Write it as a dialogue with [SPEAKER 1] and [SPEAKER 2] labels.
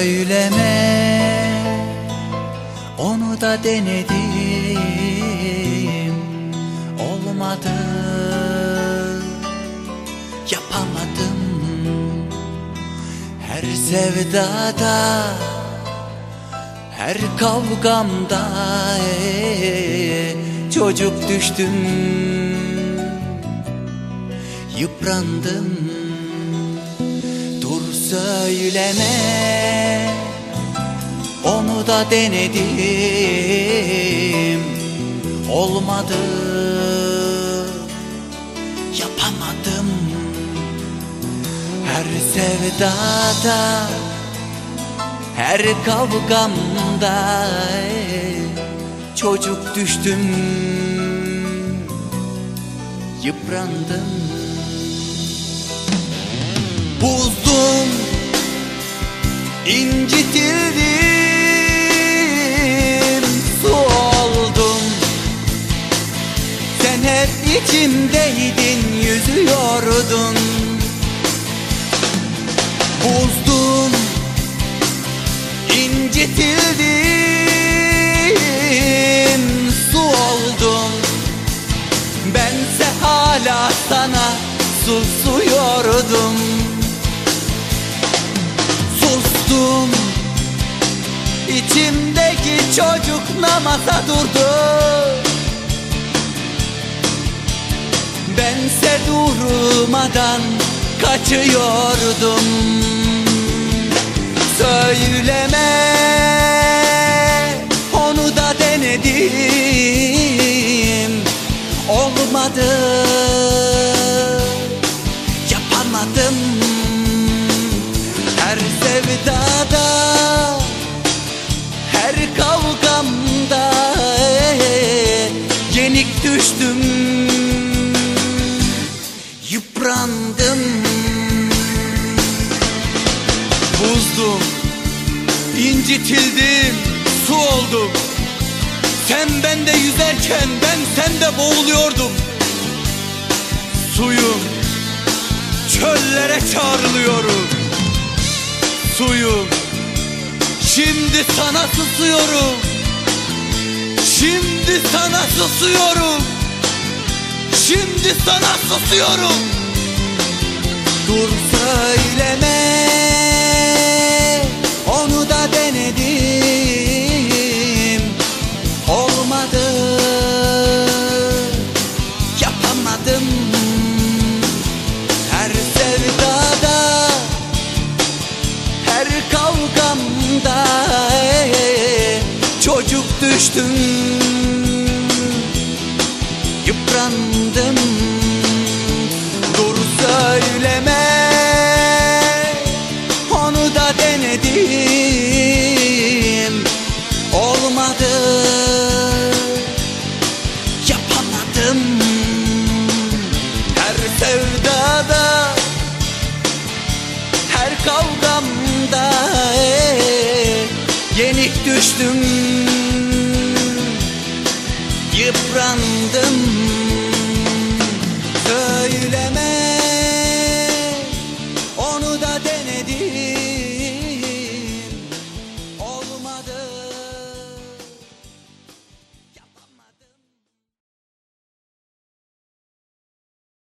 [SPEAKER 1] söyleme. Onu da denedim. Olmadı. Yapamadım. Her sevdada Her kavgamda eh, Çocuk düştüm. Yıprandım. Söyleme. Onu da denedim. Olmadı. Yapamadım. Her sevdada Her kavgamda Çocuk düştüm. Yıprandım. Buzdum incitildim yüzüyordun Buzdum incitildim Su oldum Bense hala sana susuyordum Sustum İçimdeki çocuk namaza durdu Bense durmadan kaçıyordum. Söyleme onu da denedim. Olmadı Yapamadım. Her sevdada incitildim Su oldum. Sen bende yüzerken ben sende boğuluyordum. Suyum çöllere çağrılıyorum. Suyum şimdi sana susuyorum. Şimdi sana susuyorum. Şimdi sana susuyorum. Dur söyleme düştüm Yıprandım. Dur söyleme. Onu da denedim. Olmadı. Yapamadım. Her sevdada Her kavgamda Yenik düştüm